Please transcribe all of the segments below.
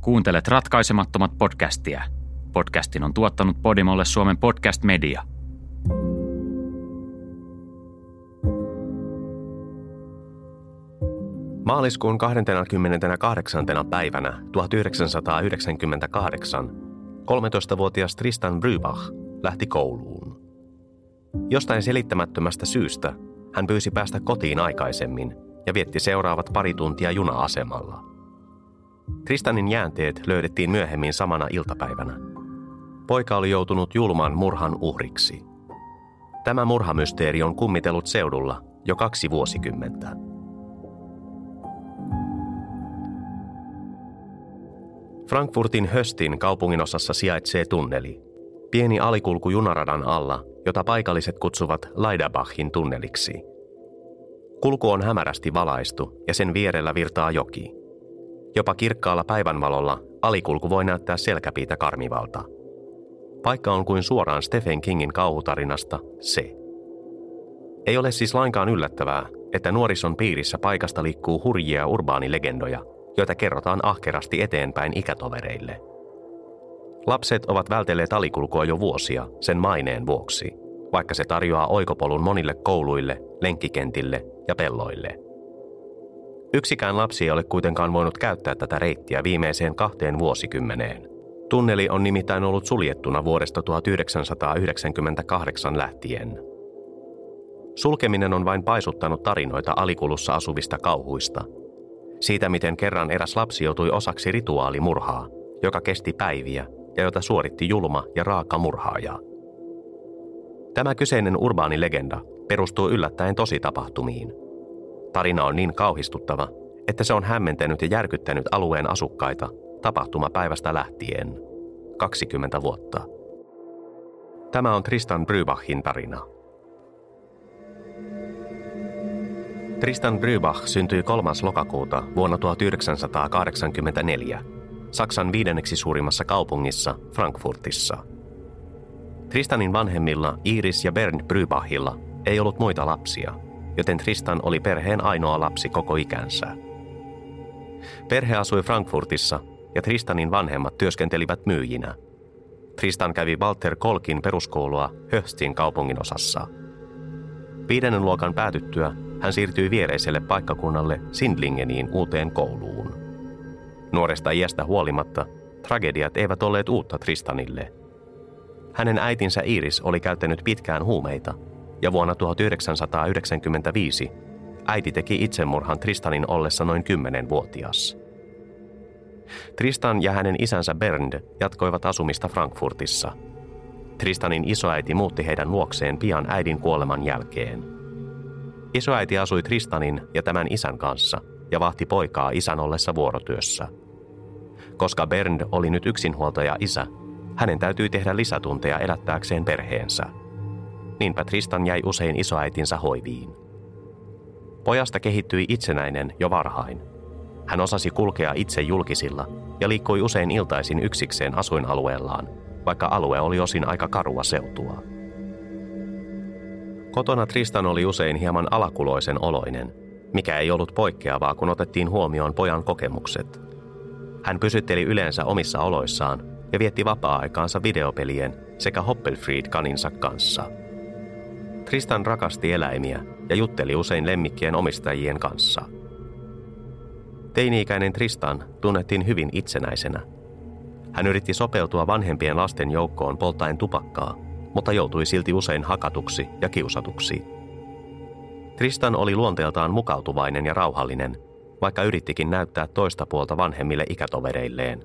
Kuuntelet ratkaisemattomat podcastia. Podcastin on tuottanut Podimolle Suomen podcast media. Maaliskuun 28. päivänä 1998 13-vuotias Tristan Brybach lähti kouluun. Jostain selittämättömästä syystä hän pyysi päästä kotiin aikaisemmin ja vietti seuraavat pari tuntia juna-asemalla – Tristanin jäänteet löydettiin myöhemmin samana iltapäivänä. Poika oli joutunut julman murhan uhriksi. Tämä murhamysteeri on kummitellut seudulla jo kaksi vuosikymmentä. Frankfurtin Höstin kaupunginosassa sijaitsee tunneli. Pieni alikulku junaradan alla, jota paikalliset kutsuvat Leidabachin tunneliksi. Kulku on hämärästi valaistu ja sen vierellä virtaa joki – Jopa kirkkaalla päivänvalolla alikulku voi näyttää selkäpiitä karmivalta. Paikka on kuin suoraan Stephen Kingin kauhutarinasta se. Ei ole siis lainkaan yllättävää, että nuorison piirissä paikasta liikkuu hurjia urbaanilegendoja, joita kerrotaan ahkerasti eteenpäin ikätovereille. Lapset ovat vältelleet alikulkua jo vuosia sen maineen vuoksi, vaikka se tarjoaa oikopolun monille kouluille, lenkkikentille ja pelloille – Yksikään lapsi ei ole kuitenkaan voinut käyttää tätä reittiä viimeiseen kahteen vuosikymmeneen. Tunneli on nimittäin ollut suljettuna vuodesta 1998 lähtien. Sulkeminen on vain paisuttanut tarinoita alikulussa asuvista kauhuista. Siitä, miten kerran eräs lapsi joutui osaksi rituaalimurhaa, joka kesti päiviä ja jota suoritti julma ja raaka murhaaja. Tämä kyseinen urbaani legenda perustuu yllättäen tositapahtumiin – Tarina on niin kauhistuttava, että se on hämmentänyt ja järkyttänyt alueen asukkaita tapahtumapäivästä lähtien. 20 vuotta. Tämä on Tristan Brybachin tarina. Tristan Brybach syntyi 3. lokakuuta vuonna 1984 Saksan viidenneksi suurimmassa kaupungissa Frankfurtissa. Tristanin vanhemmilla Iris ja Bernd Brybachilla ei ollut muita lapsia – joten Tristan oli perheen ainoa lapsi koko ikänsä. Perhe asui Frankfurtissa ja Tristanin vanhemmat työskentelivät myyjinä. Tristan kävi Walter Kolkin peruskoulua Höstin kaupungin osassa. Viidennen luokan päätyttyä hän siirtyi viereiselle paikkakunnalle Sindlingeniin uuteen kouluun. Nuoresta iästä huolimatta tragediat eivät olleet uutta Tristanille. Hänen äitinsä Iris oli käyttänyt pitkään huumeita – ja vuonna 1995 äiti teki itsemurhan Tristanin ollessa noin 10-vuotias. Tristan ja hänen isänsä Bernd jatkoivat asumista Frankfurtissa. Tristanin isoäiti muutti heidän luokseen pian äidin kuoleman jälkeen. Isoäiti asui Tristanin ja tämän isän kanssa ja vahti poikaa isän ollessa vuorotyössä. Koska Bernd oli nyt yksinhuoltaja isä, hänen täytyi tehdä lisätunteja elättääkseen perheensä – niinpä Tristan jäi usein isoäitinsä hoiviin. Pojasta kehittyi itsenäinen jo varhain. Hän osasi kulkea itse julkisilla ja liikkui usein iltaisin yksikseen asuinalueellaan, vaikka alue oli osin aika karua seutua. Kotona Tristan oli usein hieman alakuloisen oloinen, mikä ei ollut poikkeavaa, kun otettiin huomioon pojan kokemukset. Hän pysytteli yleensä omissa oloissaan ja vietti vapaa-aikaansa videopelien sekä Hoppelfried-kaninsa kanssa – Tristan rakasti eläimiä ja jutteli usein lemmikkien omistajien kanssa. Teini-ikäinen Tristan tunnettiin hyvin itsenäisenä. Hän yritti sopeutua vanhempien lasten joukkoon polttaen tupakkaa, mutta joutui silti usein hakatuksi ja kiusatuksi. Tristan oli luonteeltaan mukautuvainen ja rauhallinen, vaikka yrittikin näyttää toista puolta vanhemmille ikätovereilleen.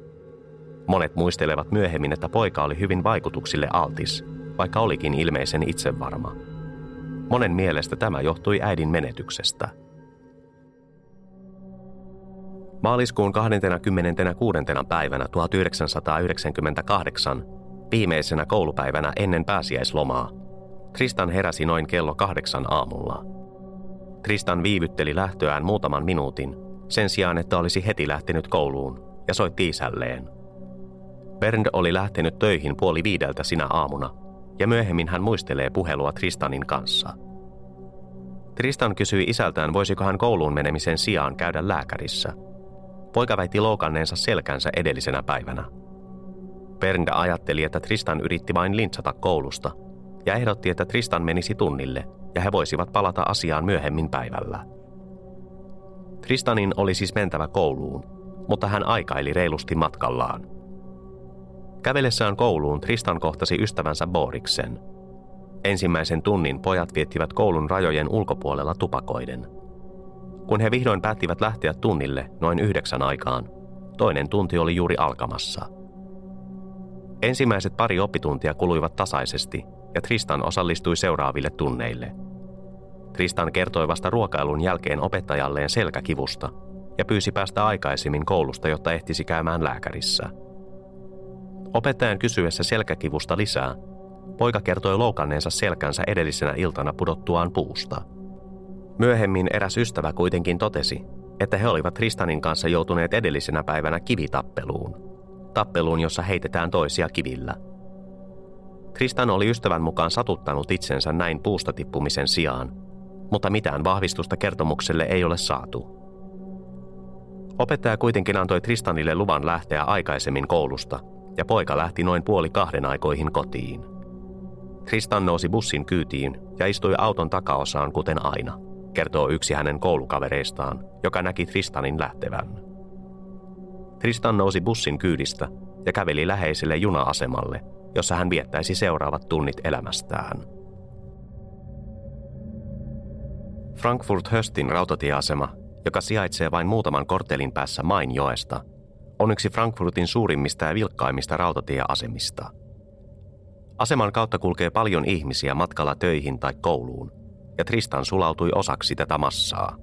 Monet muistelevat myöhemmin, että poika oli hyvin vaikutuksille altis, vaikka olikin ilmeisen itsevarma. Monen mielestä tämä johtui äidin menetyksestä. Maaliskuun 26. päivänä 1998, viimeisenä koulupäivänä ennen pääsiäislomaa, Tristan heräsi noin kello kahdeksan aamulla. Tristan viivytteli lähtöään muutaman minuutin, sen sijaan että olisi heti lähtenyt kouluun, ja soitti isälleen. Bernd oli lähtenyt töihin puoli viideltä sinä aamuna, ja myöhemmin hän muistelee puhelua Tristanin kanssa. Tristan kysyi isältään, voisiko hän kouluun menemisen sijaan käydä lääkärissä. Poika väitti loukanneensa selkänsä edellisenä päivänä. Bernd ajatteli, että Tristan yritti vain lintsata koulusta, ja ehdotti, että Tristan menisi tunnille, ja he voisivat palata asiaan myöhemmin päivällä. Tristanin oli siis mentävä kouluun, mutta hän aikaili reilusti matkallaan – Kävellessään kouluun Tristan kohtasi ystävänsä Boriksen. Ensimmäisen tunnin pojat viettivät koulun rajojen ulkopuolella tupakoiden. Kun he vihdoin päättivät lähteä tunnille noin yhdeksän aikaan, toinen tunti oli juuri alkamassa. Ensimmäiset pari oppituntia kuluivat tasaisesti ja Tristan osallistui seuraaville tunneille. Tristan kertoi vasta ruokailun jälkeen opettajalleen selkäkivusta ja pyysi päästä aikaisemmin koulusta, jotta ehtisi käymään lääkärissä – Opettajan kysyessä selkäkivusta lisää, poika kertoi loukanneensa selkänsä edellisenä iltana pudottuaan puusta. Myöhemmin eräs ystävä kuitenkin totesi, että he olivat Tristanin kanssa joutuneet edellisenä päivänä kivitappeluun. Tappeluun, jossa heitetään toisia kivillä. Tristan oli ystävän mukaan satuttanut itsensä näin puusta tippumisen sijaan, mutta mitään vahvistusta kertomukselle ei ole saatu. Opettaja kuitenkin antoi Tristanille luvan lähteä aikaisemmin koulusta – ja poika lähti noin puoli kahden aikoihin kotiin. Tristan nousi bussin kyytiin ja istui auton takaosaan kuten aina, kertoo yksi hänen koulukavereistaan, joka näki Tristanin lähtevän. Tristan nousi bussin kyydistä ja käveli läheiselle juna-asemalle, jossa hän viettäisi seuraavat tunnit elämästään. Frankfurt Höstin rautatieasema, joka sijaitsee vain muutaman korttelin päässä Mainjoesta – on yksi Frankfurtin suurimmista ja vilkkaimmista rautatieasemista. Aseman kautta kulkee paljon ihmisiä matkalla töihin tai kouluun, ja Tristan sulautui osaksi tätä massaa.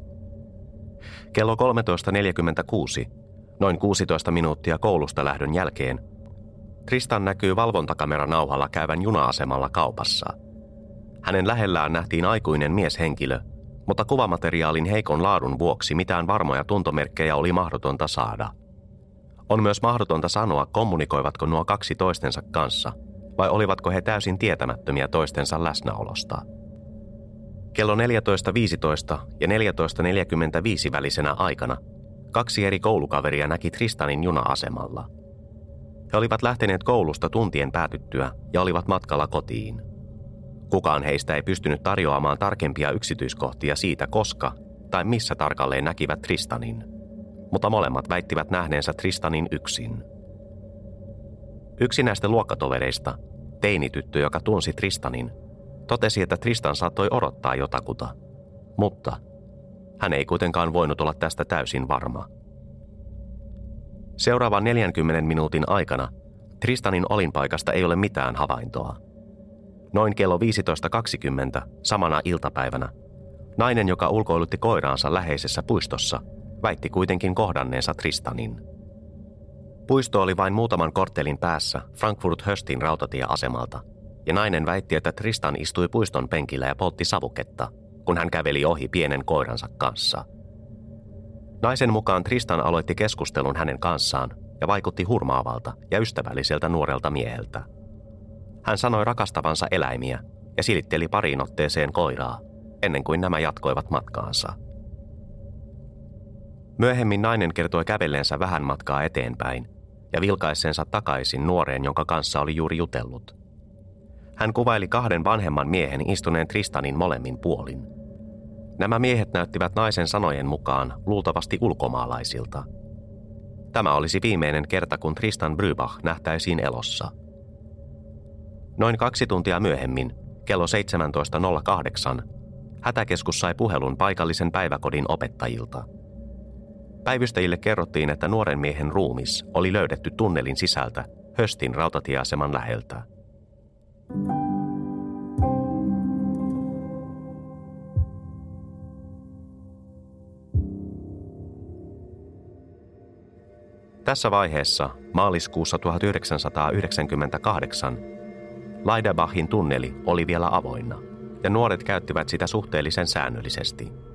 Kello 13.46, noin 16 minuuttia koulusta lähdön jälkeen, Tristan näkyy valvontakameranauhalla käyvän juna-asemalla kaupassa. Hänen lähellään nähtiin aikuinen mieshenkilö, mutta kuvamateriaalin heikon laadun vuoksi mitään varmoja tuntomerkkejä oli mahdotonta saada – on myös mahdotonta sanoa, kommunikoivatko nuo kaksi toistensa kanssa, vai olivatko he täysin tietämättömiä toistensa läsnäolosta. Kello 14.15 ja 14.45 välisenä aikana kaksi eri koulukaveria näki Tristanin juna-asemalla. He olivat lähteneet koulusta tuntien päätyttyä ja olivat matkalla kotiin. Kukaan heistä ei pystynyt tarjoamaan tarkempia yksityiskohtia siitä, koska tai missä tarkalleen näkivät Tristanin – mutta molemmat väittivät nähneensä Tristanin yksin. Yksi näistä luokkatovereista, teinityttö, joka tunsi Tristanin, totesi, että Tristan saattoi odottaa jotakuta, mutta hän ei kuitenkaan voinut olla tästä täysin varma. Seuraavan 40 minuutin aikana Tristanin olinpaikasta ei ole mitään havaintoa. Noin kello 15.20 samana iltapäivänä nainen, joka ulkoilutti koiraansa läheisessä puistossa, väitti kuitenkin kohdanneensa Tristanin. Puisto oli vain muutaman korttelin päässä Frankfurt Höstin rautatieasemalta, ja nainen väitti, että Tristan istui puiston penkillä ja poltti savuketta, kun hän käveli ohi pienen koiransa kanssa. Naisen mukaan Tristan aloitti keskustelun hänen kanssaan ja vaikutti hurmaavalta ja ystävälliseltä nuorelta mieheltä. Hän sanoi rakastavansa eläimiä ja silitteli pariin otteeseen koiraa, ennen kuin nämä jatkoivat matkaansa – Myöhemmin nainen kertoi kävelleensä vähän matkaa eteenpäin ja vilkaisseensa takaisin nuoreen, jonka kanssa oli juuri jutellut. Hän kuvaili kahden vanhemman miehen istuneen Tristanin molemmin puolin. Nämä miehet näyttivät naisen sanojen mukaan luultavasti ulkomaalaisilta. Tämä olisi viimeinen kerta, kun Tristan Brybach nähtäisiin elossa. Noin kaksi tuntia myöhemmin, kello 17.08, hätäkeskus sai puhelun paikallisen päiväkodin opettajilta – Päivystäjille kerrottiin, että nuoren miehen ruumis oli löydetty tunnelin sisältä Höstin rautatieaseman läheltä. Tässä vaiheessa, maaliskuussa 1998, Laidabachin tunneli oli vielä avoinna, ja nuoret käyttivät sitä suhteellisen säännöllisesti.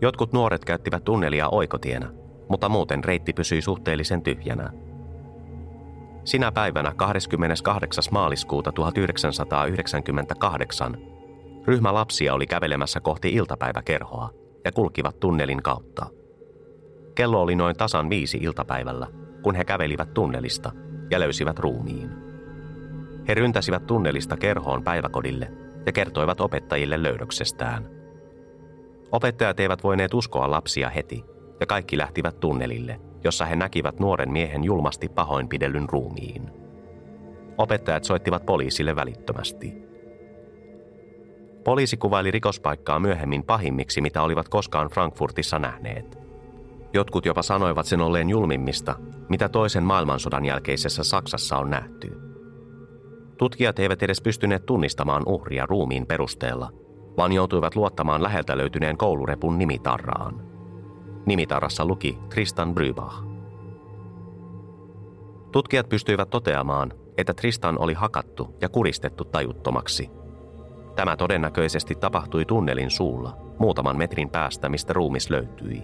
Jotkut nuoret käyttivät tunnelia oikotienä, mutta muuten reitti pysyi suhteellisen tyhjänä. Sinä päivänä 28. maaliskuuta 1998 ryhmä lapsia oli kävelemässä kohti iltapäiväkerhoa ja kulkivat tunnelin kautta. Kello oli noin tasan viisi iltapäivällä, kun he kävelivät tunnelista ja löysivät ruumiin. He ryntäsivät tunnelista kerhoon päiväkodille ja kertoivat opettajille löydöksestään. Opettajat eivät voineet uskoa lapsia heti, ja kaikki lähtivät tunnelille, jossa he näkivät nuoren miehen julmasti pahoinpidellyn ruumiin. Opettajat soittivat poliisille välittömästi. Poliisi kuvaili rikospaikkaa myöhemmin pahimmiksi, mitä olivat koskaan Frankfurtissa nähneet. Jotkut jopa sanoivat sen olleen julmimmista, mitä toisen maailmansodan jälkeisessä Saksassa on nähty. Tutkijat eivät edes pystyneet tunnistamaan uhria ruumiin perusteella, vaan joutuivat luottamaan läheltä löytyneen koulurepun nimitarraan. Nimitarrassa luki Tristan Brybach. Tutkijat pystyivät toteamaan, että Tristan oli hakattu ja kuristettu tajuttomaksi. Tämä todennäköisesti tapahtui tunnelin suulla, muutaman metrin päästä, mistä ruumis löytyi.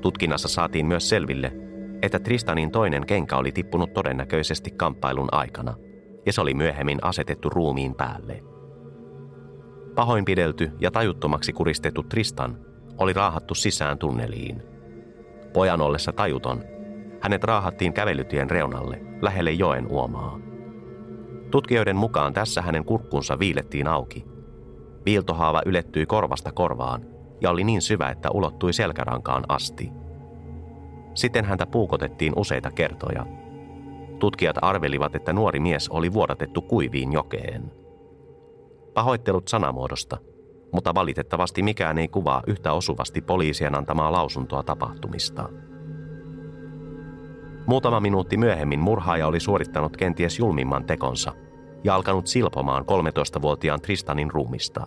Tutkinnassa saatiin myös selville, että Tristanin toinen kenkä oli tippunut todennäköisesti kamppailun aikana, ja se oli myöhemmin asetettu ruumiin päälle. Pahoinpidelty ja tajuttomaksi kuristettu Tristan oli raahattu sisään tunneliin. Pojan ollessa tajuton, hänet raahattiin kävelytien reunalle, lähelle joen uomaa. Tutkijoiden mukaan tässä hänen kurkkunsa viilettiin auki. Viiltohaava ylettyi korvasta korvaan ja oli niin syvä, että ulottui selkärankaan asti. Sitten häntä puukotettiin useita kertoja. Tutkijat arvelivat, että nuori mies oli vuodatettu kuiviin jokeen. Pahoittelut sanamuodosta, mutta valitettavasti mikään ei kuvaa yhtä osuvasti poliisien antamaa lausuntoa tapahtumista. Muutama minuutti myöhemmin murhaaja oli suorittanut kenties julmimman tekonsa ja alkanut silpomaan 13-vuotiaan Tristanin ruumista.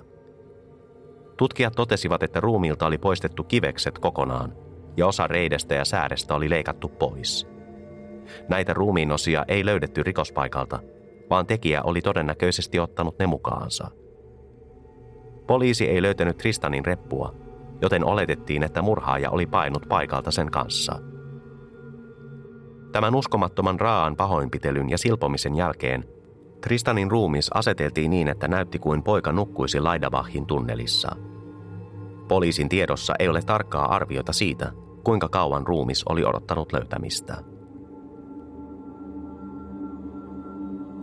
Tutkijat totesivat, että ruumiilta oli poistettu kivekset kokonaan ja osa reidestä ja säärestä oli leikattu pois. Näitä ruumiinosia ei löydetty rikospaikalta, vaan tekijä oli todennäköisesti ottanut ne mukaansa – Poliisi ei löytänyt Tristanin reppua, joten oletettiin, että murhaaja oli painut paikalta sen kanssa. Tämän uskomattoman raaan pahoinpitelyn ja silpomisen jälkeen Tristanin ruumis aseteltiin niin, että näytti kuin poika nukkuisi Laidavahin tunnelissa. Poliisin tiedossa ei ole tarkkaa arviota siitä, kuinka kauan ruumis oli odottanut löytämistä.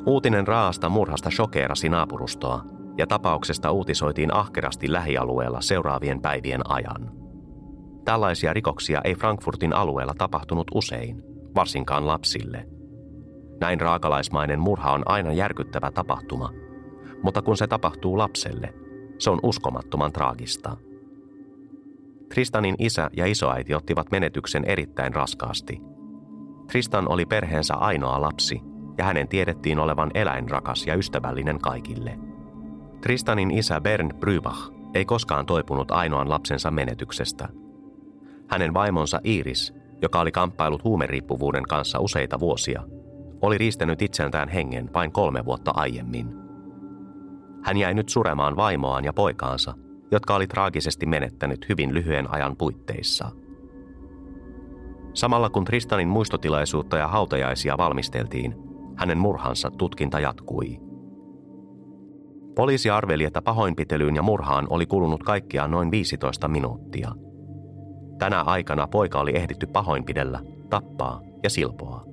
Uutinen raasta murhasta shokeerasi naapurustoa – ja tapauksesta uutisoitiin ahkerasti lähialueella seuraavien päivien ajan. Tällaisia rikoksia ei Frankfurtin alueella tapahtunut usein, varsinkaan lapsille. Näin raakalaismainen murha on aina järkyttävä tapahtuma, mutta kun se tapahtuu lapselle, se on uskomattoman traagista. Tristanin isä ja isoäiti ottivat menetyksen erittäin raskaasti. Tristan oli perheensä ainoa lapsi, ja hänen tiedettiin olevan eläinrakas ja ystävällinen kaikille – Tristanin isä Bernd Brybach ei koskaan toipunut ainoan lapsensa menetyksestä. Hänen vaimonsa Iris, joka oli kamppailut huumeriippuvuuden kanssa useita vuosia, oli riistänyt itseltään hengen vain kolme vuotta aiemmin. Hän jäi nyt suremaan vaimoaan ja poikaansa, jotka oli traagisesti menettänyt hyvin lyhyen ajan puitteissa. Samalla kun Tristanin muistotilaisuutta ja hautajaisia valmisteltiin, hänen murhansa tutkinta jatkui – Poliisi arveli, että pahoinpitelyyn ja murhaan oli kulunut kaikkiaan noin 15 minuuttia. Tänä aikana poika oli ehditty pahoinpidellä, tappaa ja silpoa.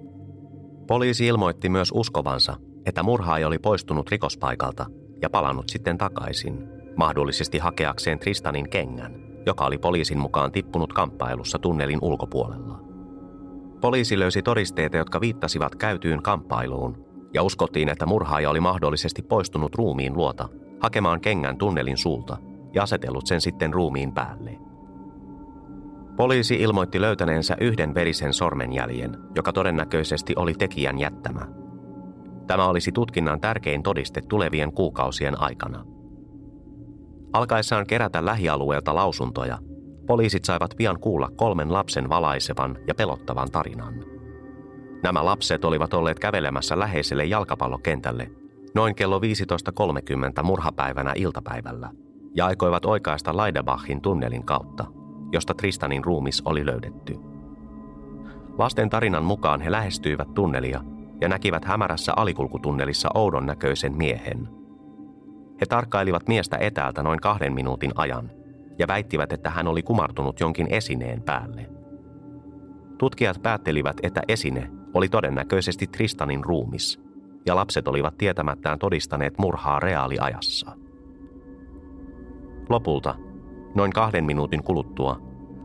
Poliisi ilmoitti myös uskovansa, että murhaaja oli poistunut rikospaikalta ja palannut sitten takaisin, mahdollisesti hakeakseen Tristanin kengän, joka oli poliisin mukaan tippunut kamppailussa tunnelin ulkopuolella. Poliisi löysi todisteita, jotka viittasivat käytyyn kamppailuun ja uskottiin, että murhaaja oli mahdollisesti poistunut ruumiin luota hakemaan kengän tunnelin suulta ja asetellut sen sitten ruumiin päälle. Poliisi ilmoitti löytäneensä yhden verisen sormenjäljen, joka todennäköisesti oli tekijän jättämä. Tämä olisi tutkinnan tärkein todiste tulevien kuukausien aikana. Alkaessaan kerätä lähialueelta lausuntoja, poliisit saivat pian kuulla kolmen lapsen valaisevan ja pelottavan tarinan – Nämä lapset olivat olleet kävelemässä läheiselle jalkapallokentälle noin kello 15.30 murhapäivänä iltapäivällä ja aikoivat oikaista Laidebachin tunnelin kautta, josta Tristanin ruumis oli löydetty. Lasten tarinan mukaan he lähestyivät tunnelia ja näkivät hämärässä alikulkutunnelissa oudon näköisen miehen. He tarkkailivat miestä etäältä noin kahden minuutin ajan ja väittivät, että hän oli kumartunut jonkin esineen päälle. Tutkijat päättelivät, että esine oli todennäköisesti Tristanin ruumis, ja lapset olivat tietämättään todistaneet murhaa reaaliajassa. Lopulta, noin kahden minuutin kuluttua,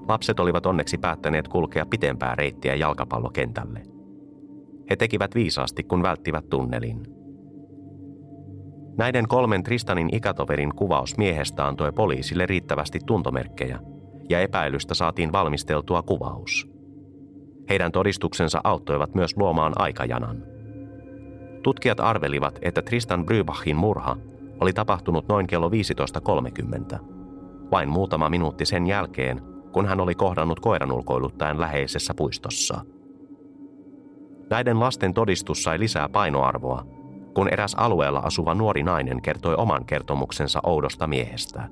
lapset olivat onneksi päättäneet kulkea pitempää reittiä jalkapallokentälle. He tekivät viisaasti, kun välttivät tunnelin. Näiden kolmen Tristanin ikätoverin kuvaus miehestä antoi poliisille riittävästi tuntomerkkejä, ja epäilystä saatiin valmisteltua kuvaus – heidän todistuksensa auttoivat myös luomaan aikajanan. Tutkijat arvelivat, että Tristan Brybachin murha oli tapahtunut noin kello 15.30, vain muutama minuutti sen jälkeen, kun hän oli kohdannut koiranulkoiluttajan läheisessä puistossa. Näiden lasten todistus sai lisää painoarvoa, kun eräs alueella asuva nuori nainen kertoi oman kertomuksensa oudosta miehestä.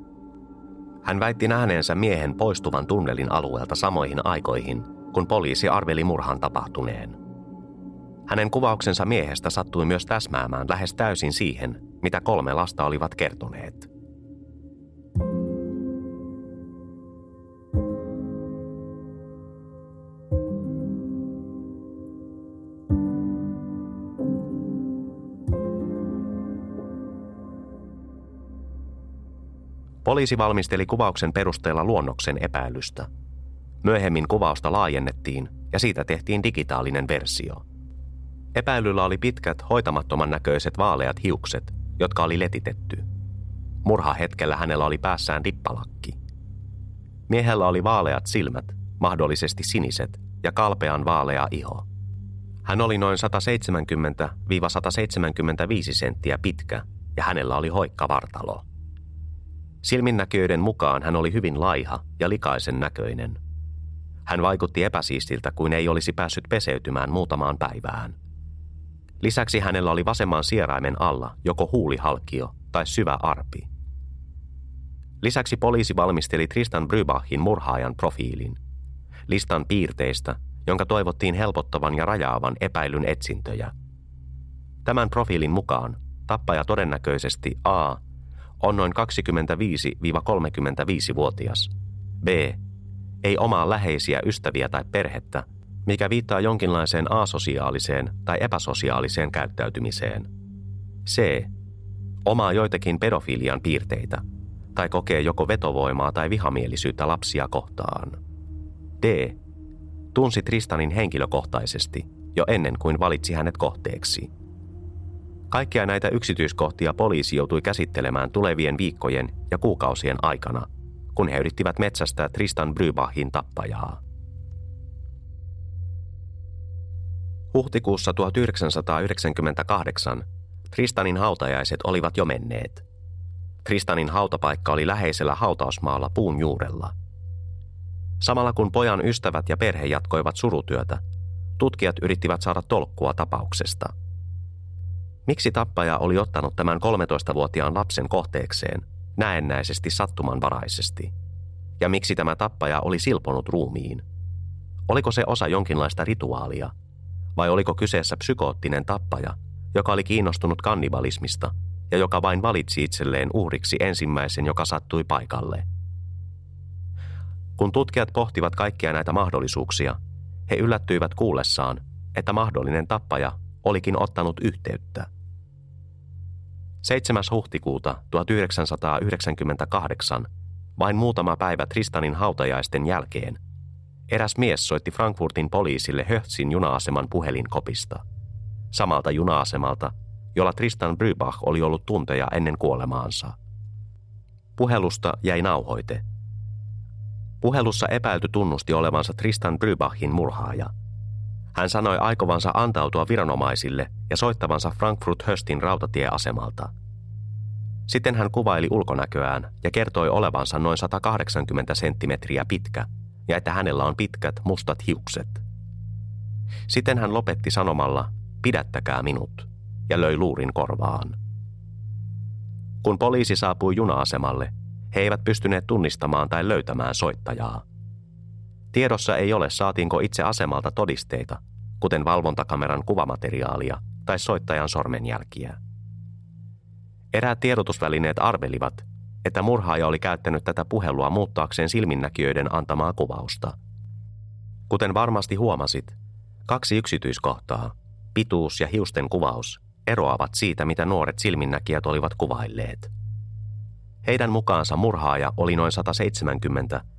Hän väitti nähneensä miehen poistuvan tunnelin alueelta samoihin aikoihin – kun poliisi arveli murhan tapahtuneen. Hänen kuvauksensa miehestä sattui myös täsmäämään lähes täysin siihen, mitä kolme lasta olivat kertoneet. Poliisi valmisteli kuvauksen perusteella luonnoksen epäilystä – Myöhemmin kuvausta laajennettiin ja siitä tehtiin digitaalinen versio. Epäilyllä oli pitkät, hoitamattoman näköiset vaaleat hiukset, jotka oli letitetty. Murhahetkellä hänellä oli päässään dippalakki. Miehellä oli vaaleat silmät, mahdollisesti siniset, ja kalpean vaalea iho. Hän oli noin 170-175 senttiä pitkä ja hänellä oli hoikka vartalo. Silminnäköiden mukaan hän oli hyvin laiha ja likaisen näköinen – hän vaikutti epäsiistiltä kuin ei olisi päässyt peseytymään muutamaan päivään. Lisäksi hänellä oli vasemman sieraimen alla joko huulihalkio tai syvä arpi. Lisäksi poliisi valmisteli Tristan Brybachin murhaajan profiilin. Listan piirteistä, jonka toivottiin helpottavan ja rajaavan epäilyn etsintöjä. Tämän profiilin mukaan tappaja todennäköisesti A on noin 25-35-vuotias, B ei omaa läheisiä ystäviä tai perhettä, mikä viittaa jonkinlaiseen asosiaaliseen tai epäsosiaaliseen käyttäytymiseen. C. Omaa joitakin pedofilian piirteitä tai kokee joko vetovoimaa tai vihamielisyyttä lapsia kohtaan. D. Tunsi Tristanin henkilökohtaisesti jo ennen kuin valitsi hänet kohteeksi. Kaikkia näitä yksityiskohtia poliisi joutui käsittelemään tulevien viikkojen ja kuukausien aikana – kun he yrittivät metsästää Tristan Brybachin tappajaa. Huhtikuussa 1998 Tristanin hautajaiset olivat jo menneet. Tristanin hautapaikka oli läheisellä hautausmaalla puun juurella. Samalla kun pojan ystävät ja perhe jatkoivat surutyötä, tutkijat yrittivät saada tolkkua tapauksesta. Miksi tappaja oli ottanut tämän 13-vuotiaan lapsen kohteekseen – näennäisesti sattumanvaraisesti? Ja miksi tämä tappaja oli silponut ruumiin? Oliko se osa jonkinlaista rituaalia? Vai oliko kyseessä psykoottinen tappaja, joka oli kiinnostunut kannibalismista ja joka vain valitsi itselleen uhriksi ensimmäisen, joka sattui paikalle? Kun tutkijat pohtivat kaikkia näitä mahdollisuuksia, he yllättyivät kuullessaan, että mahdollinen tappaja olikin ottanut yhteyttä – 7. huhtikuuta 1998, vain muutama päivä Tristanin hautajaisten jälkeen, eräs mies soitti Frankfurtin poliisille Höhtsin juna-aseman puhelinkopista. Samalta juna-asemalta, jolla Tristan Brybach oli ollut tunteja ennen kuolemaansa. Puhelusta jäi nauhoite. Puhelussa epäilty tunnusti olevansa Tristan Brybachin murhaaja – hän sanoi aikovansa antautua viranomaisille ja soittavansa Frankfurt-Höstin rautatieasemalta. Sitten hän kuvaili ulkonäköään ja kertoi olevansa noin 180 senttimetriä pitkä ja että hänellä on pitkät mustat hiukset. Sitten hän lopetti sanomalla, pidättäkää minut, ja löi luurin korvaan. Kun poliisi saapui juna-asemalle, he eivät pystyneet tunnistamaan tai löytämään soittajaa. Tiedossa ei ole saatiinko itse asemalta todisteita, kuten valvontakameran kuvamateriaalia tai soittajan sormenjälkiä. Eräät tiedotusvälineet arvelivat, että murhaaja oli käyttänyt tätä puhelua muuttaakseen silminnäkijöiden antamaa kuvausta. Kuten varmasti huomasit, kaksi yksityiskohtaa, pituus ja hiusten kuvaus, eroavat siitä, mitä nuoret silminnäkijät olivat kuvailleet. Heidän mukaansa murhaaja oli noin 170-175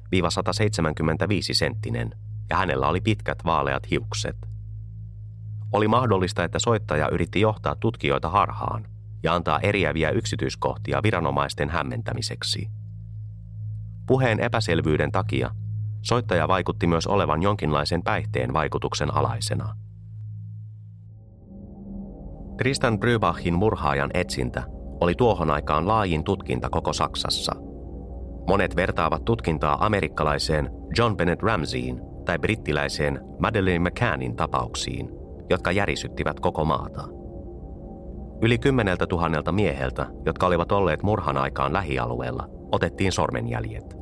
senttinen ja hänellä oli pitkät vaaleat hiukset. Oli mahdollista, että soittaja yritti johtaa tutkijoita harhaan – ja antaa eriäviä yksityiskohtia viranomaisten hämmentämiseksi. Puheen epäselvyyden takia soittaja vaikutti myös olevan jonkinlaisen päihteen vaikutuksen alaisena. Tristan Brybachin murhaajan etsintä oli tuohon aikaan laajin tutkinta koko Saksassa. Monet vertaavat tutkintaa amerikkalaiseen John Bennett Ramseyin tai brittiläiseen Madeleine McCannin tapauksiin, jotka järisyttivät koko maata – Yli kymmeneltä tuhannelta mieheltä, jotka olivat olleet murhan aikaan lähialueella, otettiin sormenjäljet.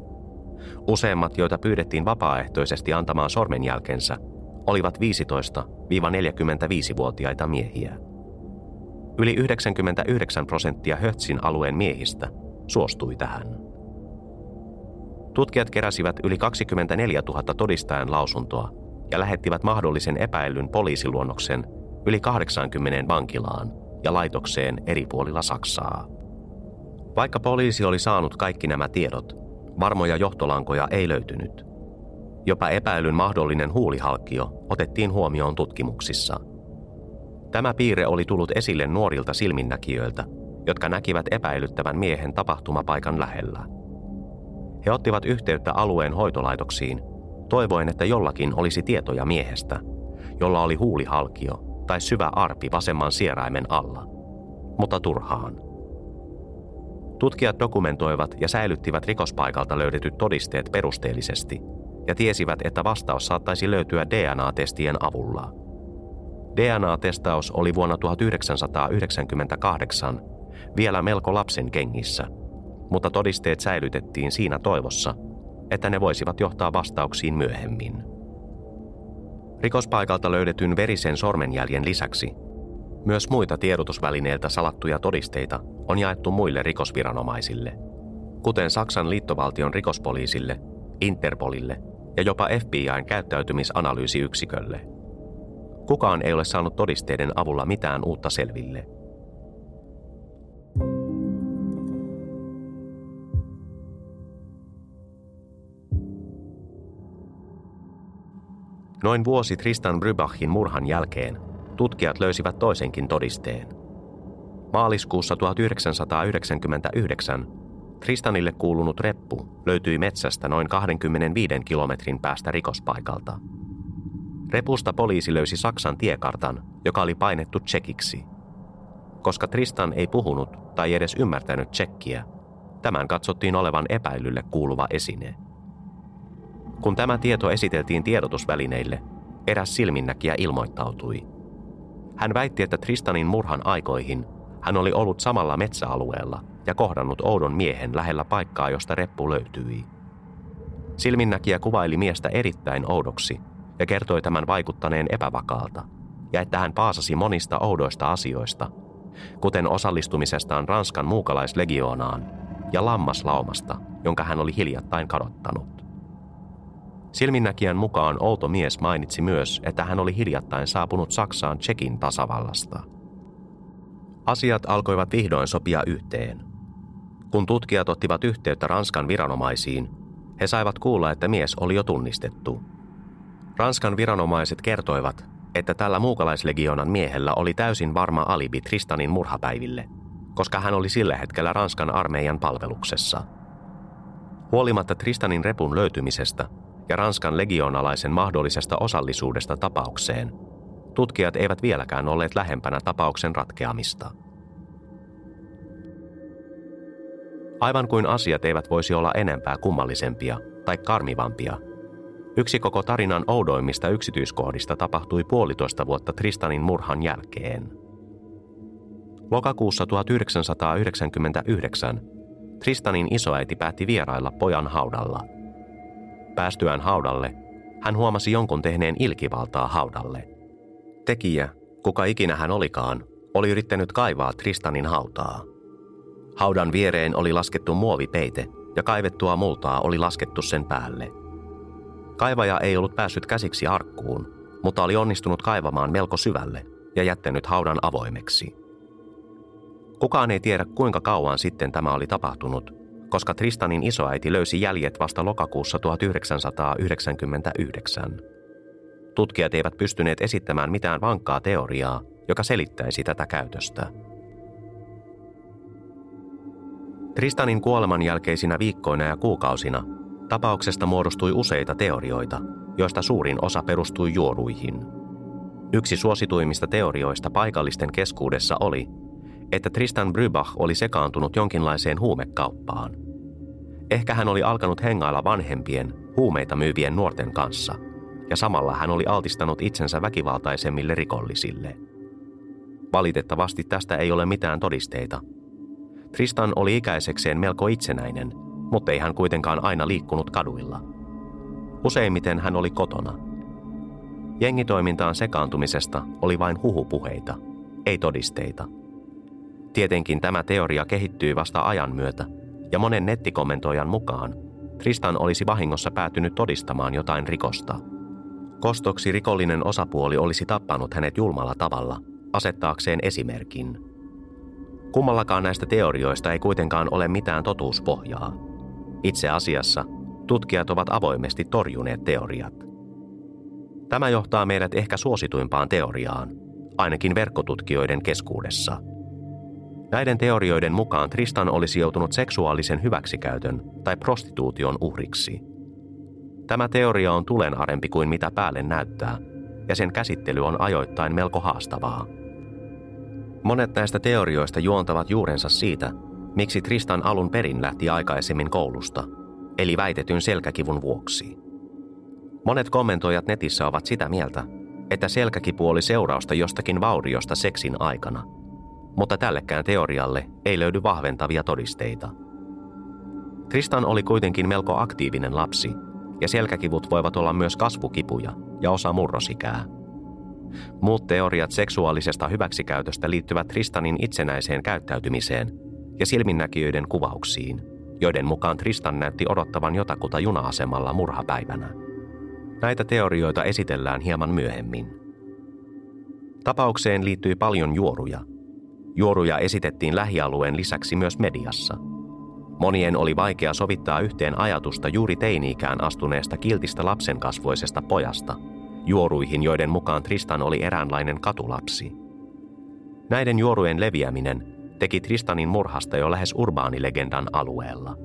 Useimmat, joita pyydettiin vapaaehtoisesti antamaan sormenjälkensä, olivat 15-45-vuotiaita miehiä. Yli 99 prosenttia Hötsin alueen miehistä suostui tähän. Tutkijat keräsivät yli 24 000 todistajan lausuntoa ja lähettivät mahdollisen epäilyn poliisiluonnoksen yli 80 vankilaan – ja laitokseen eri puolilla Saksaa. Vaikka poliisi oli saanut kaikki nämä tiedot, varmoja johtolankoja ei löytynyt. Jopa epäilyn mahdollinen huulihalkkio otettiin huomioon tutkimuksissa. Tämä piirre oli tullut esille nuorilta silminnäkijöiltä, jotka näkivät epäilyttävän miehen tapahtumapaikan lähellä. He ottivat yhteyttä alueen hoitolaitoksiin, toivoen, että jollakin olisi tietoja miehestä, jolla oli huulihalkio tai syvä arpi vasemman sieraimen alla, mutta turhaan. Tutkijat dokumentoivat ja säilyttivät rikospaikalta löydetyt todisteet perusteellisesti ja tiesivät, että vastaus saattaisi löytyä DNA-testien avulla. DNA-testaus oli vuonna 1998 vielä melko lapsen kengissä, mutta todisteet säilytettiin siinä toivossa, että ne voisivat johtaa vastauksiin myöhemmin. Rikospaikalta löydetyn verisen sormenjäljen lisäksi myös muita tiedotusvälineiltä salattuja todisteita on jaettu muille rikosviranomaisille, kuten Saksan liittovaltion rikospoliisille, Interpolille ja jopa FBIn käyttäytymisanalyysiyksikölle. Kukaan ei ole saanut todisteiden avulla mitään uutta selville – Noin vuosi Tristan Brybachin murhan jälkeen tutkijat löysivät toisenkin todisteen. Maaliskuussa 1999 Tristanille kuulunut reppu löytyi metsästä noin 25 kilometrin päästä rikospaikalta. Repusta poliisi löysi Saksan tiekartan, joka oli painettu tsekiksi. Koska Tristan ei puhunut tai edes ymmärtänyt tsekkiä, tämän katsottiin olevan epäilylle kuuluva esine – kun tämä tieto esiteltiin tiedotusvälineille, eräs silminnäkijä ilmoittautui. Hän väitti, että Tristanin murhan aikoihin hän oli ollut samalla metsäalueella ja kohdannut oudon miehen lähellä paikkaa, josta reppu löytyi. Silminnäkijä kuvaili miestä erittäin oudoksi ja kertoi tämän vaikuttaneen epävakaalta, ja että hän paasasi monista oudoista asioista, kuten osallistumisestaan Ranskan muukalaislegioonaan ja lammaslaumasta, jonka hän oli hiljattain kadottanut. Silminnäkijän mukaan outo mies mainitsi myös, että hän oli hiljattain saapunut Saksaan Tsekin tasavallasta. Asiat alkoivat vihdoin sopia yhteen. Kun tutkijat ottivat yhteyttä Ranskan viranomaisiin, he saivat kuulla, että mies oli jo tunnistettu. Ranskan viranomaiset kertoivat, että tällä muukalaislegionan miehellä oli täysin varma alibi Tristanin murhapäiville, koska hän oli sillä hetkellä Ranskan armeijan palveluksessa. Huolimatta Tristanin repun löytymisestä, ja Ranskan legionalaisen mahdollisesta osallisuudesta tapaukseen, tutkijat eivät vieläkään olleet lähempänä tapauksen ratkeamista. Aivan kuin asiat eivät voisi olla enempää kummallisempia tai karmivampia, Yksi koko tarinan oudoimmista yksityiskohdista tapahtui puolitoista vuotta Tristanin murhan jälkeen. Lokakuussa 1999 Tristanin isoäiti päätti vierailla pojan haudalla. Päästyään haudalle, hän huomasi jonkun tehneen ilkivaltaa haudalle. Tekijä, kuka ikinä hän olikaan, oli yrittänyt kaivaa Tristanin hautaa. Haudan viereen oli laskettu muovipeite ja kaivettua multaa oli laskettu sen päälle. Kaivaja ei ollut päässyt käsiksi arkkuun, mutta oli onnistunut kaivamaan melko syvälle ja jättänyt haudan avoimeksi. Kukaan ei tiedä kuinka kauan sitten tämä oli tapahtunut, koska Tristanin isoäiti löysi jäljet vasta lokakuussa 1999. Tutkijat eivät pystyneet esittämään mitään vankkaa teoriaa, joka selittäisi tätä käytöstä. Tristanin kuoleman jälkeisinä viikkoina ja kuukausina tapauksesta muodostui useita teorioita, joista suurin osa perustui juoruihin. Yksi suosituimmista teorioista paikallisten keskuudessa oli, että Tristan Brybach oli sekaantunut jonkinlaiseen huumekauppaan. Ehkä hän oli alkanut hengailla vanhempien, huumeita myyvien nuorten kanssa, ja samalla hän oli altistanut itsensä väkivaltaisemmille rikollisille. Valitettavasti tästä ei ole mitään todisteita. Tristan oli ikäisekseen melko itsenäinen, mutta ei hän kuitenkaan aina liikkunut kaduilla. Useimmiten hän oli kotona. Jengitoimintaan sekaantumisesta oli vain huhupuheita, ei todisteita – Tietenkin tämä teoria kehittyy vasta ajan myötä, ja monen nettikommentoijan mukaan Tristan olisi vahingossa päätynyt todistamaan jotain rikosta. Kostoksi rikollinen osapuoli olisi tappanut hänet julmalla tavalla, asettaakseen esimerkin. Kummallakaan näistä teorioista ei kuitenkaan ole mitään totuuspohjaa. Itse asiassa tutkijat ovat avoimesti torjuneet teoriat. Tämä johtaa meidät ehkä suosituimpaan teoriaan, ainakin verkkotutkijoiden keskuudessa – Näiden teorioiden mukaan Tristan olisi joutunut seksuaalisen hyväksikäytön tai prostituution uhriksi. Tämä teoria on tulenarempi kuin mitä päälle näyttää, ja sen käsittely on ajoittain melko haastavaa. Monet näistä teorioista juontavat juurensa siitä, miksi Tristan alun perin lähti aikaisemmin koulusta, eli väitetyn selkäkivun vuoksi. Monet kommentoijat netissä ovat sitä mieltä, että selkäkipu oli seurausta jostakin vauriosta seksin aikana – mutta tällekään teorialle ei löydy vahventavia todisteita. Tristan oli kuitenkin melko aktiivinen lapsi, ja selkäkivut voivat olla myös kasvukipuja ja osa murrosikää. Muut teoriat seksuaalisesta hyväksikäytöstä liittyvät Tristanin itsenäiseen käyttäytymiseen ja silminnäkijöiden kuvauksiin, joiden mukaan Tristan näytti odottavan jotakuta juna-asemalla murhapäivänä. Näitä teorioita esitellään hieman myöhemmin. Tapaukseen liittyy paljon juoruja – Juoruja esitettiin lähialueen lisäksi myös mediassa. Monien oli vaikea sovittaa yhteen ajatusta juuri teini-ikään astuneesta kiltistä lapsenkasvoisesta pojasta, juoruihin joiden mukaan Tristan oli eräänlainen katulapsi. Näiden juorujen leviäminen teki Tristanin murhasta jo lähes urbaanilegendan alueella.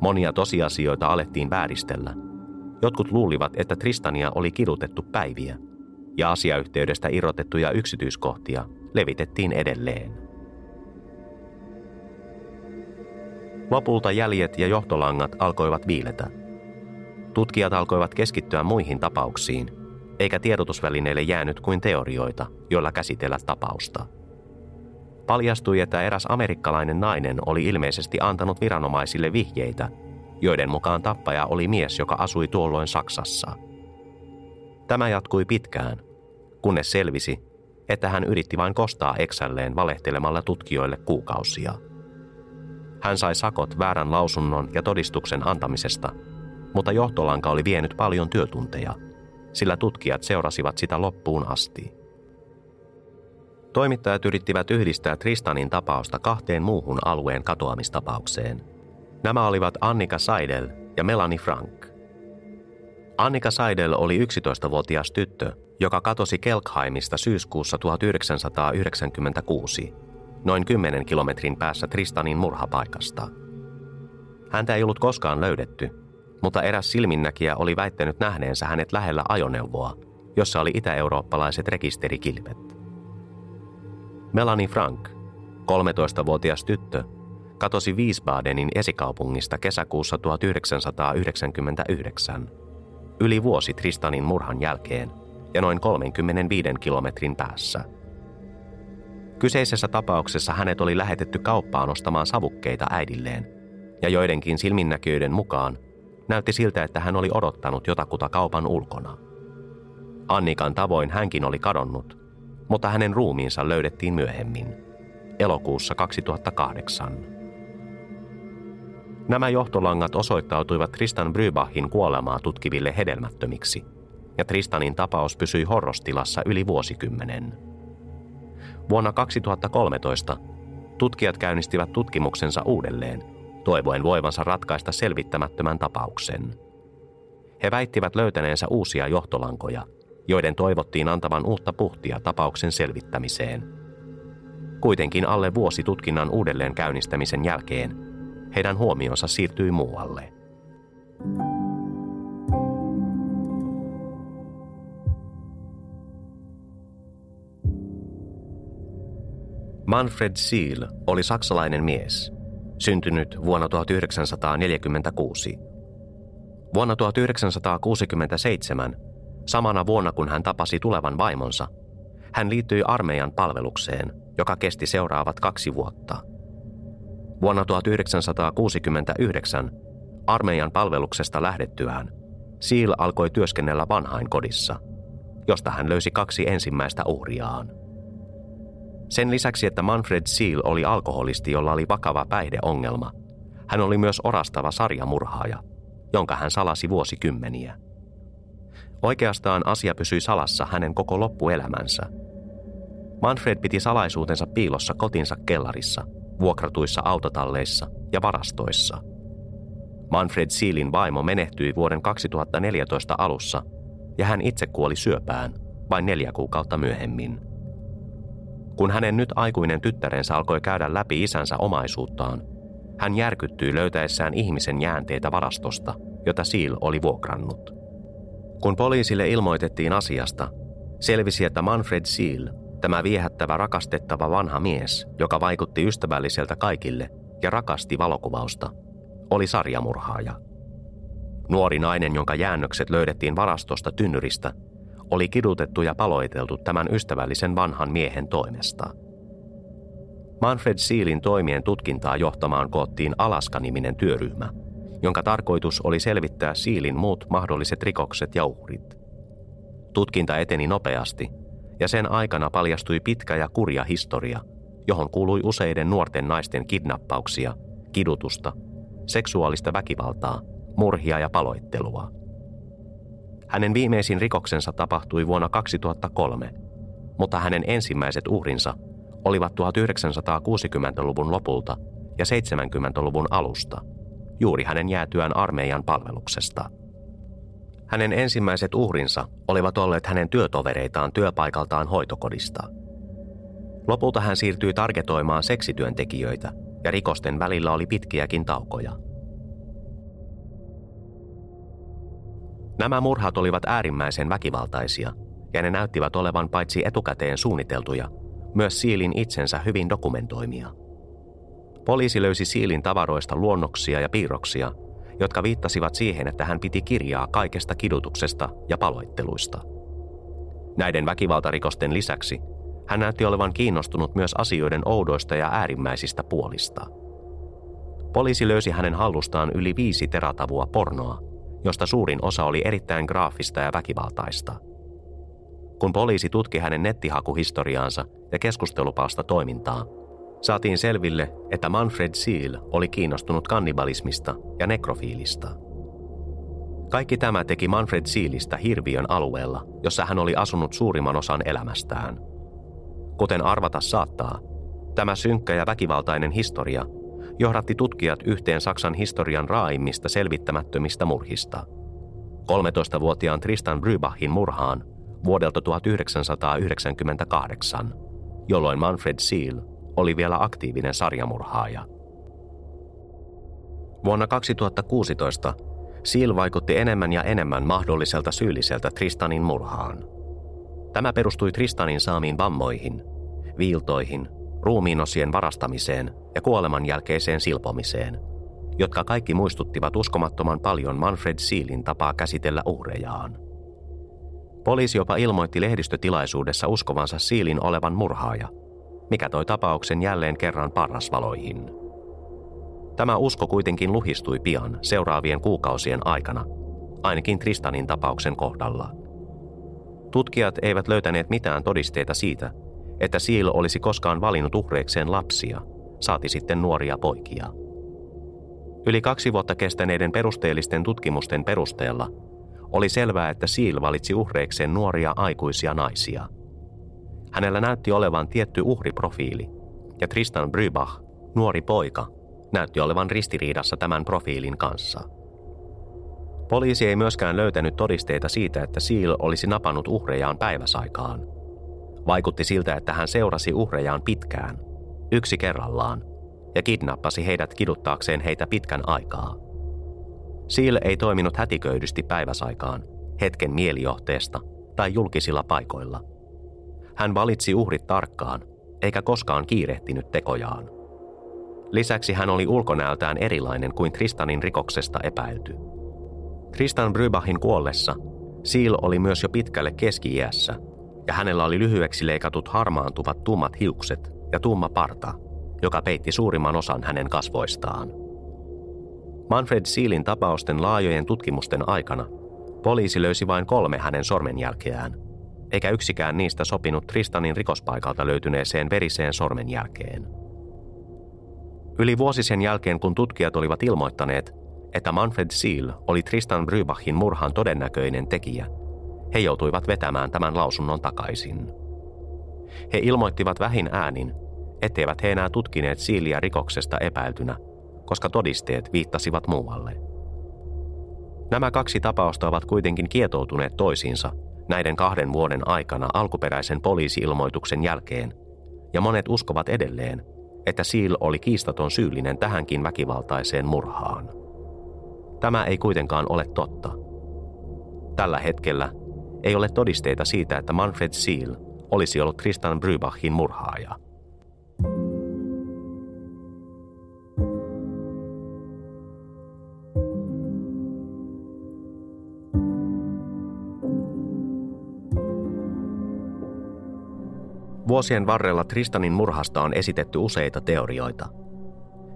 Monia tosiasioita alettiin vääristellä. Jotkut luulivat, että Tristania oli kidutettu päiviä, ja asiayhteydestä irrotettuja yksityiskohtia levitettiin edelleen. Lopulta jäljet ja johtolangat alkoivat viiletä. Tutkijat alkoivat keskittyä muihin tapauksiin, eikä tiedotusvälineille jäänyt kuin teorioita, joilla käsitellä tapausta. Paljastui, että eräs amerikkalainen nainen oli ilmeisesti antanut viranomaisille vihjeitä, joiden mukaan tappaja oli mies, joka asui tuolloin Saksassa. Tämä jatkui pitkään, kunnes selvisi, että hän yritti vain kostaa eksälleen valehtelemalla tutkijoille kuukausia. Hän sai sakot väärän lausunnon ja todistuksen antamisesta, mutta johtolanka oli vienyt paljon työtunteja, sillä tutkijat seurasivat sitä loppuun asti. Toimittajat yrittivät yhdistää Tristanin tapausta kahteen muuhun alueen katoamistapaukseen. Nämä olivat Annika Seidel ja Melanie Frank. Annika Seidel oli 11-vuotias tyttö, joka katosi Kelkheimista syyskuussa 1996, noin 10 kilometrin päässä Tristanin murhapaikasta. Häntä ei ollut koskaan löydetty, mutta eräs silminnäkijä oli väittänyt nähneensä hänet lähellä ajoneuvoa, jossa oli itä-eurooppalaiset rekisterikilvet. Melanie Frank, 13-vuotias tyttö, katosi Wiesbadenin esikaupungista kesäkuussa 1999. yli vuosi Tristanin murhan jälkeen ja noin 35 kilometrin päässä. Kyseisessä tapauksessa hänet oli lähetetty kauppaan ostamaan savukkeita äidilleen, ja joidenkin silminnäköiden mukaan näytti siltä, että hän oli odottanut jotakuta kaupan ulkona. Annikan tavoin hänkin oli kadonnut, mutta hänen ruumiinsa löydettiin myöhemmin, elokuussa 2008. Nämä johtolangat osoittautuivat Tristan Brybachin kuolemaa tutkiville hedelmättömiksi, ja Tristanin tapaus pysyi horrostilassa yli vuosikymmenen. Vuonna 2013 tutkijat käynnistivät tutkimuksensa uudelleen, toivoen voivansa ratkaista selvittämättömän tapauksen. He väittivät löytäneensä uusia johtolankoja, joiden toivottiin antavan uutta puhtia tapauksen selvittämiseen. Kuitenkin alle vuosi tutkinnan uudelleen käynnistämisen jälkeen heidän huomionsa siirtyi muualle. Manfred Seal oli saksalainen mies, syntynyt vuonna 1946. Vuonna 1967, samana vuonna kun hän tapasi tulevan vaimonsa, hän liittyi armeijan palvelukseen, joka kesti seuraavat kaksi vuotta – Vuonna 1969 armeijan palveluksesta lähdettyään Seal alkoi työskennellä vanhainkodissa, josta hän löysi kaksi ensimmäistä uhriaan. Sen lisäksi, että Manfred Seal oli alkoholisti, jolla oli vakava päihdeongelma, hän oli myös orastava sarjamurhaaja, jonka hän salasi vuosikymmeniä. Oikeastaan asia pysyi salassa hänen koko loppuelämänsä. Manfred piti salaisuutensa piilossa kotinsa kellarissa – vuokratuissa autotalleissa ja varastoissa. Manfred Sealin vaimo menehtyi vuoden 2014 alussa ja hän itse kuoli syöpään vain neljä kuukautta myöhemmin. Kun hänen nyt aikuinen tyttärensä alkoi käydä läpi isänsä omaisuuttaan, hän järkyttyi löytäessään ihmisen jäänteitä varastosta, jota Seal oli vuokrannut. Kun poliisille ilmoitettiin asiasta, selvisi, että Manfred Seal Tämä viehättävä, rakastettava vanha mies, joka vaikutti ystävälliseltä kaikille ja rakasti valokuvausta, oli sarjamurhaaja. Nuori nainen, jonka jäännökset löydettiin varastosta tynnyristä, oli kidutettu ja paloiteltu tämän ystävällisen vanhan miehen toimesta. Manfred Sealin toimien tutkintaa johtamaan koottiin Alaska-niminen työryhmä, jonka tarkoitus oli selvittää Sealin muut mahdolliset rikokset ja uhrit. Tutkinta eteni nopeasti – ja sen aikana paljastui pitkä ja kurja historia, johon kuului useiden nuorten naisten kidnappauksia, kidutusta, seksuaalista väkivaltaa, murhia ja paloittelua. Hänen viimeisin rikoksensa tapahtui vuonna 2003, mutta hänen ensimmäiset uhrinsa olivat 1960-luvun lopulta ja 70-luvun alusta, juuri hänen jäätyään armeijan palveluksesta – hänen ensimmäiset uhrinsa olivat olleet hänen työtovereitaan työpaikaltaan hoitokodista. Lopulta hän siirtyi targetoimaan seksityöntekijöitä ja rikosten välillä oli pitkiäkin taukoja. Nämä murhat olivat äärimmäisen väkivaltaisia ja ne näyttivät olevan paitsi etukäteen suunniteltuja, myös Siilin itsensä hyvin dokumentoimia. Poliisi löysi Siilin tavaroista luonnoksia ja piirroksia, jotka viittasivat siihen, että hän piti kirjaa kaikesta kidutuksesta ja paloitteluista. Näiden väkivaltarikosten lisäksi hän näytti olevan kiinnostunut myös asioiden oudoista ja äärimmäisistä puolista. Poliisi löysi hänen hallustaan yli viisi teratavua pornoa, josta suurin osa oli erittäin graafista ja väkivaltaista. Kun poliisi tutki hänen nettihakuhistoriaansa ja keskustelupalsta toimintaa, saatiin selville, että Manfred Seal oli kiinnostunut kannibalismista ja nekrofiilista. Kaikki tämä teki Manfred Sealista hirviön alueella, jossa hän oli asunut suurimman osan elämästään. Kuten arvata saattaa, tämä synkkä ja väkivaltainen historia johdatti tutkijat yhteen Saksan historian raaimmista selvittämättömistä murhista. 13-vuotiaan Tristan Brybachin murhaan vuodelta 1998, jolloin Manfred Seal oli vielä aktiivinen sarjamurhaaja. Vuonna 2016 Seal vaikutti enemmän ja enemmän mahdolliselta syylliseltä Tristanin murhaan. Tämä perustui Tristanin saamiin vammoihin, viiltoihin, ruumiinosien varastamiseen ja kuoleman jälkeiseen silpomiseen, jotka kaikki muistuttivat uskomattoman paljon Manfred Sealin tapaa käsitellä uhrejaan. Poliisi jopa ilmoitti lehdistötilaisuudessa uskovansa Sealin olevan murhaaja, mikä toi tapauksen jälleen kerran parrasvaloihin. Tämä usko kuitenkin luhistui pian seuraavien kuukausien aikana, ainakin Tristanin tapauksen kohdalla. Tutkijat eivät löytäneet mitään todisteita siitä, että Seal olisi koskaan valinnut uhreikseen lapsia, saati sitten nuoria poikia. Yli kaksi vuotta kestäneiden perusteellisten tutkimusten perusteella oli selvää, että Seal valitsi uhreikseen nuoria aikuisia naisia. Hänellä näytti olevan tietty uhriprofiili, ja Tristan Brybach, nuori poika, näytti olevan ristiriidassa tämän profiilin kanssa. Poliisi ei myöskään löytänyt todisteita siitä, että Seal olisi napannut uhrejaan päiväsaikaan. Vaikutti siltä, että hän seurasi uhrejaan pitkään, yksi kerrallaan, ja kidnappasi heidät kiduttaakseen heitä pitkän aikaa. Seal ei toiminut hätiköidysti päiväsaikaan, hetken mielijohteesta tai julkisilla paikoilla. Hän valitsi uhrit tarkkaan, eikä koskaan kiirehtinyt tekojaan. Lisäksi hän oli ulkonäöltään erilainen kuin Tristanin rikoksesta epäilty. Tristan Brybachin kuollessa Seal oli myös jo pitkälle keski-iässä, ja hänellä oli lyhyeksi leikatut harmaantuvat tummat hiukset ja tumma parta, joka peitti suurimman osan hänen kasvoistaan. Manfred Sealin tapausten laajojen tutkimusten aikana poliisi löysi vain kolme hänen sormenjälkeään, eikä yksikään niistä sopinut Tristanin rikospaikalta löytyneeseen veriseen sormenjälkeen. Yli vuosi sen jälkeen, kun tutkijat olivat ilmoittaneet, että Manfred Seal oli Tristan Brybachin murhan todennäköinen tekijä, he joutuivat vetämään tämän lausunnon takaisin. He ilmoittivat vähin äänin, etteivät he enää tutkineet Sealia rikoksesta epäiltynä, koska todisteet viittasivat muualle. Nämä kaksi tapausta ovat kuitenkin kietoutuneet toisiinsa näiden kahden vuoden aikana alkuperäisen poliisi-ilmoituksen jälkeen, ja monet uskovat edelleen, että Seal oli kiistaton syyllinen tähänkin väkivaltaiseen murhaan. Tämä ei kuitenkaan ole totta. Tällä hetkellä ei ole todisteita siitä, että Manfred Seal olisi ollut Tristan Brybachin murhaaja. Vuosien varrella Tristanin murhasta on esitetty useita teorioita.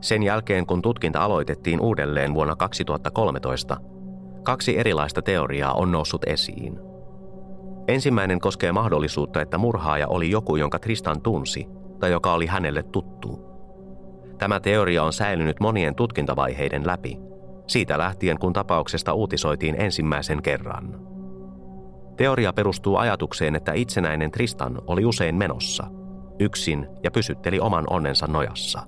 Sen jälkeen, kun tutkinta aloitettiin uudelleen vuonna 2013, kaksi erilaista teoriaa on noussut esiin. Ensimmäinen koskee mahdollisuutta, että murhaaja oli joku, jonka Tristan tunsi tai joka oli hänelle tuttu. Tämä teoria on säilynyt monien tutkintavaiheiden läpi, siitä lähtien kun tapauksesta uutisoitiin ensimmäisen kerran. Teoria perustuu ajatukseen, että itsenäinen Tristan oli usein menossa, yksin ja pysytteli oman onnensa nojassa.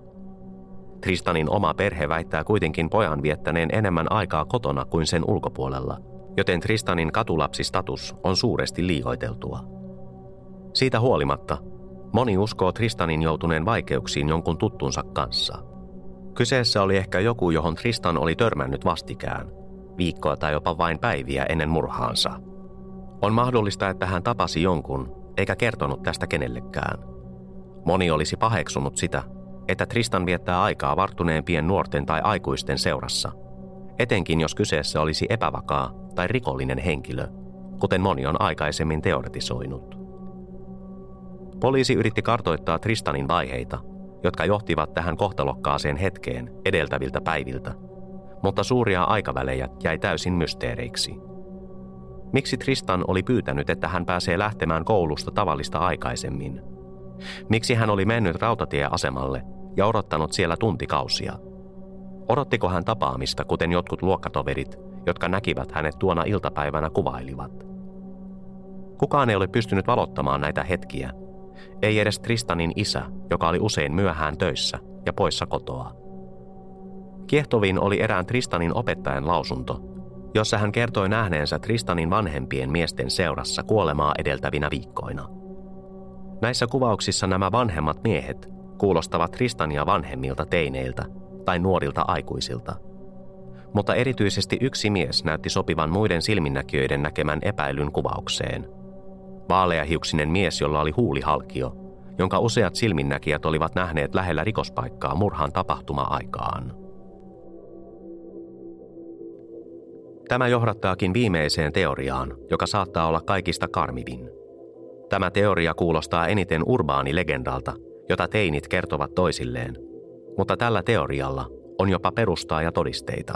Tristanin oma perhe väittää kuitenkin pojan viettäneen enemmän aikaa kotona kuin sen ulkopuolella, joten Tristanin katulapsistatus on suuresti liioiteltua. Siitä huolimatta, moni uskoo Tristanin joutuneen vaikeuksiin jonkun tuttunsa kanssa. Kyseessä oli ehkä joku, johon Tristan oli törmännyt vastikään, viikkoa tai jopa vain päiviä ennen murhaansa – on mahdollista, että hän tapasi jonkun, eikä kertonut tästä kenellekään. Moni olisi paheksunut sitä, että Tristan viettää aikaa varttuneempien nuorten tai aikuisten seurassa, etenkin jos kyseessä olisi epävakaa tai rikollinen henkilö, kuten moni on aikaisemmin teoretisoinut. Poliisi yritti kartoittaa Tristanin vaiheita, jotka johtivat tähän kohtalokkaaseen hetkeen edeltäviltä päiviltä, mutta suuria aikavälejä jäi täysin mysteereiksi – Miksi Tristan oli pyytänyt, että hän pääsee lähtemään koulusta tavallista aikaisemmin? Miksi hän oli mennyt rautatieasemalle ja odottanut siellä tuntikausia? Odottiko hän tapaamista, kuten jotkut luokkatoverit, jotka näkivät hänet tuona iltapäivänä kuvailivat? Kukaan ei ole pystynyt valottamaan näitä hetkiä. Ei edes Tristanin isä, joka oli usein myöhään töissä ja poissa kotoa. Kiehtovin oli erään Tristanin opettajan lausunto, jossa hän kertoi nähneensä Tristanin vanhempien miesten seurassa kuolemaa edeltävinä viikkoina. Näissä kuvauksissa nämä vanhemmat miehet kuulostavat Tristania vanhemmilta teineiltä tai nuorilta aikuisilta. Mutta erityisesti yksi mies näytti sopivan muiden silminnäkijöiden näkemän epäilyn kuvaukseen. Vaaleahiuksinen mies, jolla oli huulihalkio, jonka useat silminnäkijät olivat nähneet lähellä rikospaikkaa murhan tapahtuma-aikaan. Tämä johdattaakin viimeiseen teoriaan, joka saattaa olla kaikista karmivin. Tämä teoria kuulostaa eniten urbaanilegendalta, jota teinit kertovat toisilleen, mutta tällä teorialla on jopa perustaa ja todisteita.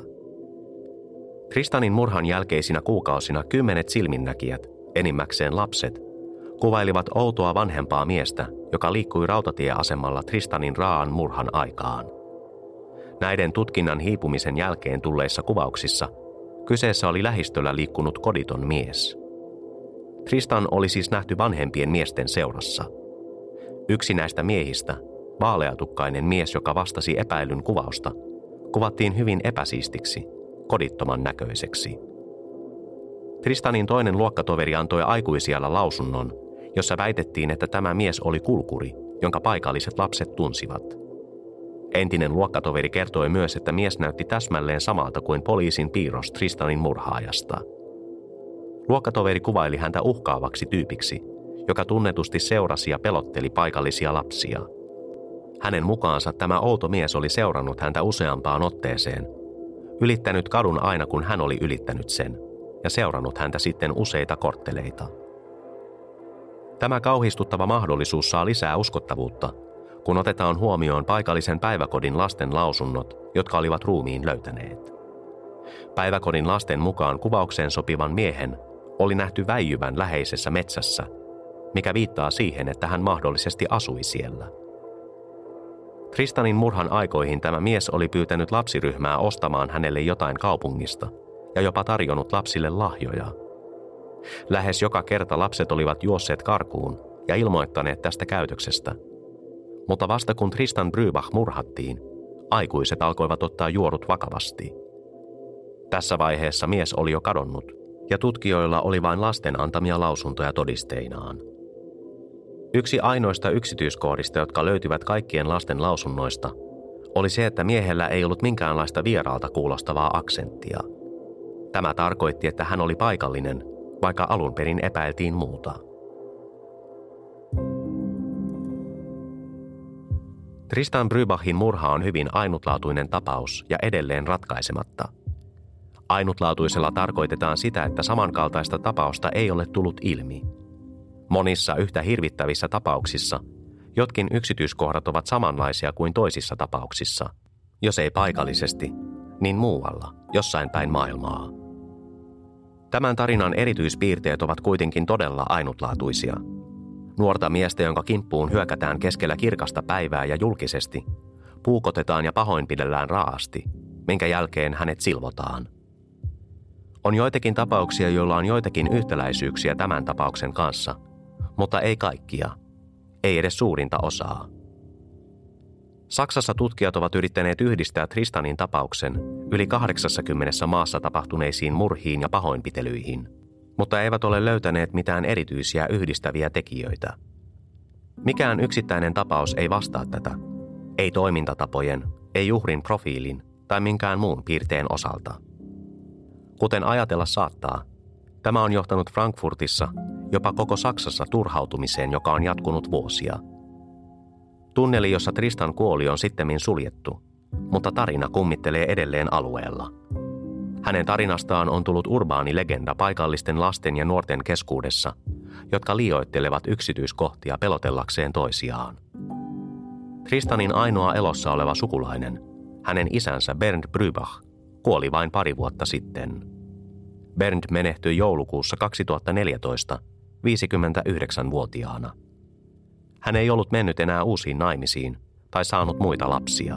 Tristanin murhan jälkeisinä kuukausina kymmenet silminnäkijät, enimmäkseen lapset, kuvailivat outoa vanhempaa miestä, joka liikkui rautatieasemalla Tristanin Raan murhan aikaan. Näiden tutkinnan hiipumisen jälkeen tulleissa kuvauksissa kyseessä oli lähistöllä liikkunut koditon mies. Tristan oli siis nähty vanhempien miesten seurassa. Yksi näistä miehistä, vaaleatukkainen mies, joka vastasi epäilyn kuvausta, kuvattiin hyvin epäsiistiksi, kodittoman näköiseksi. Tristanin toinen luokkatoveri antoi aikuisiellä lausunnon, jossa väitettiin, että tämä mies oli kulkuri, jonka paikalliset lapset tunsivat. Entinen luokkatoveri kertoi myös, että mies näytti täsmälleen samalta kuin poliisin piirros Tristanin murhaajasta. Luokkatoveri kuvaili häntä uhkaavaksi tyypiksi, joka tunnetusti seurasi ja pelotteli paikallisia lapsia. Hänen mukaansa tämä outo mies oli seurannut häntä useampaan otteeseen, ylittänyt kadun aina kun hän oli ylittänyt sen, ja seurannut häntä sitten useita kortteleita. Tämä kauhistuttava mahdollisuus saa lisää uskottavuutta, kun otetaan huomioon paikallisen päiväkodin lasten lausunnot, jotka olivat ruumiin löytäneet. Päiväkodin lasten mukaan kuvaukseen sopivan miehen oli nähty väijyvän läheisessä metsässä, mikä viittaa siihen, että hän mahdollisesti asui siellä. Tristanin murhan aikoihin tämä mies oli pyytänyt lapsiryhmää ostamaan hänelle jotain kaupungista ja jopa tarjonnut lapsille lahjoja – Lähes joka kerta lapset olivat juosseet karkuun ja ilmoittaneet tästä käytöksestä. Mutta vasta kun Tristan Brybach murhattiin, aikuiset alkoivat ottaa juorut vakavasti. Tässä vaiheessa mies oli jo kadonnut, ja tutkijoilla oli vain lasten antamia lausuntoja todisteinaan. Yksi ainoista yksityiskohdista, jotka löytyvät kaikkien lasten lausunnoista, oli se, että miehellä ei ollut minkäänlaista vieraalta kuulostavaa aksenttia. Tämä tarkoitti, että hän oli paikallinen vaikka alun perin epäiltiin muuta. Tristan Brybachin murha on hyvin ainutlaatuinen tapaus ja edelleen ratkaisematta. Ainutlaatuisella tarkoitetaan sitä, että samankaltaista tapausta ei ole tullut ilmi. Monissa yhtä hirvittävissä tapauksissa jotkin yksityiskohdat ovat samanlaisia kuin toisissa tapauksissa, jos ei paikallisesti, niin muualla, jossain päin maailmaa. Tämän tarinan erityispiirteet ovat kuitenkin todella ainutlaatuisia. Nuorta miestä, jonka kimppuun hyökätään keskellä kirkasta päivää ja julkisesti, puukotetaan ja pahoinpidellään raasti, minkä jälkeen hänet silvotaan. On joitakin tapauksia, joilla on joitakin yhtäläisyyksiä tämän tapauksen kanssa, mutta ei kaikkia, ei edes suurinta osaa. Saksassa tutkijat ovat yrittäneet yhdistää Tristanin tapauksen yli 80 maassa tapahtuneisiin murhiin ja pahoinpitelyihin, mutta eivät ole löytäneet mitään erityisiä yhdistäviä tekijöitä. Mikään yksittäinen tapaus ei vastaa tätä. Ei toimintatapojen, ei uhrin profiilin tai minkään muun piirteen osalta. Kuten ajatella saattaa, tämä on johtanut Frankfurtissa jopa koko Saksassa turhautumiseen, joka on jatkunut vuosia – Tunneli, jossa Tristan kuoli, on sittemmin suljettu, mutta tarina kummittelee edelleen alueella. Hänen tarinastaan on tullut urbaani legenda paikallisten lasten ja nuorten keskuudessa, jotka liioittelevat yksityiskohtia pelotellakseen toisiaan. Tristanin ainoa elossa oleva sukulainen, hänen isänsä Bernd Brybach, kuoli vain pari vuotta sitten. Bernd menehtyi joulukuussa 2014 59-vuotiaana. Hän ei ollut mennyt enää uusiin naimisiin tai saanut muita lapsia.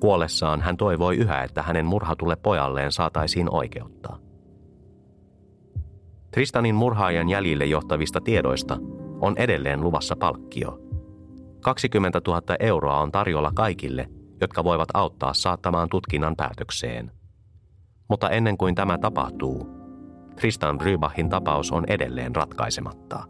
Kuollessaan hän toivoi yhä, että hänen murhatulle pojalleen saataisiin oikeutta. Tristanin murhaajan jäljille johtavista tiedoista on edelleen luvassa palkkio. 20 000 euroa on tarjolla kaikille, jotka voivat auttaa saattamaan tutkinnan päätökseen. Mutta ennen kuin tämä tapahtuu, Tristan Rybachin tapaus on edelleen ratkaisematta.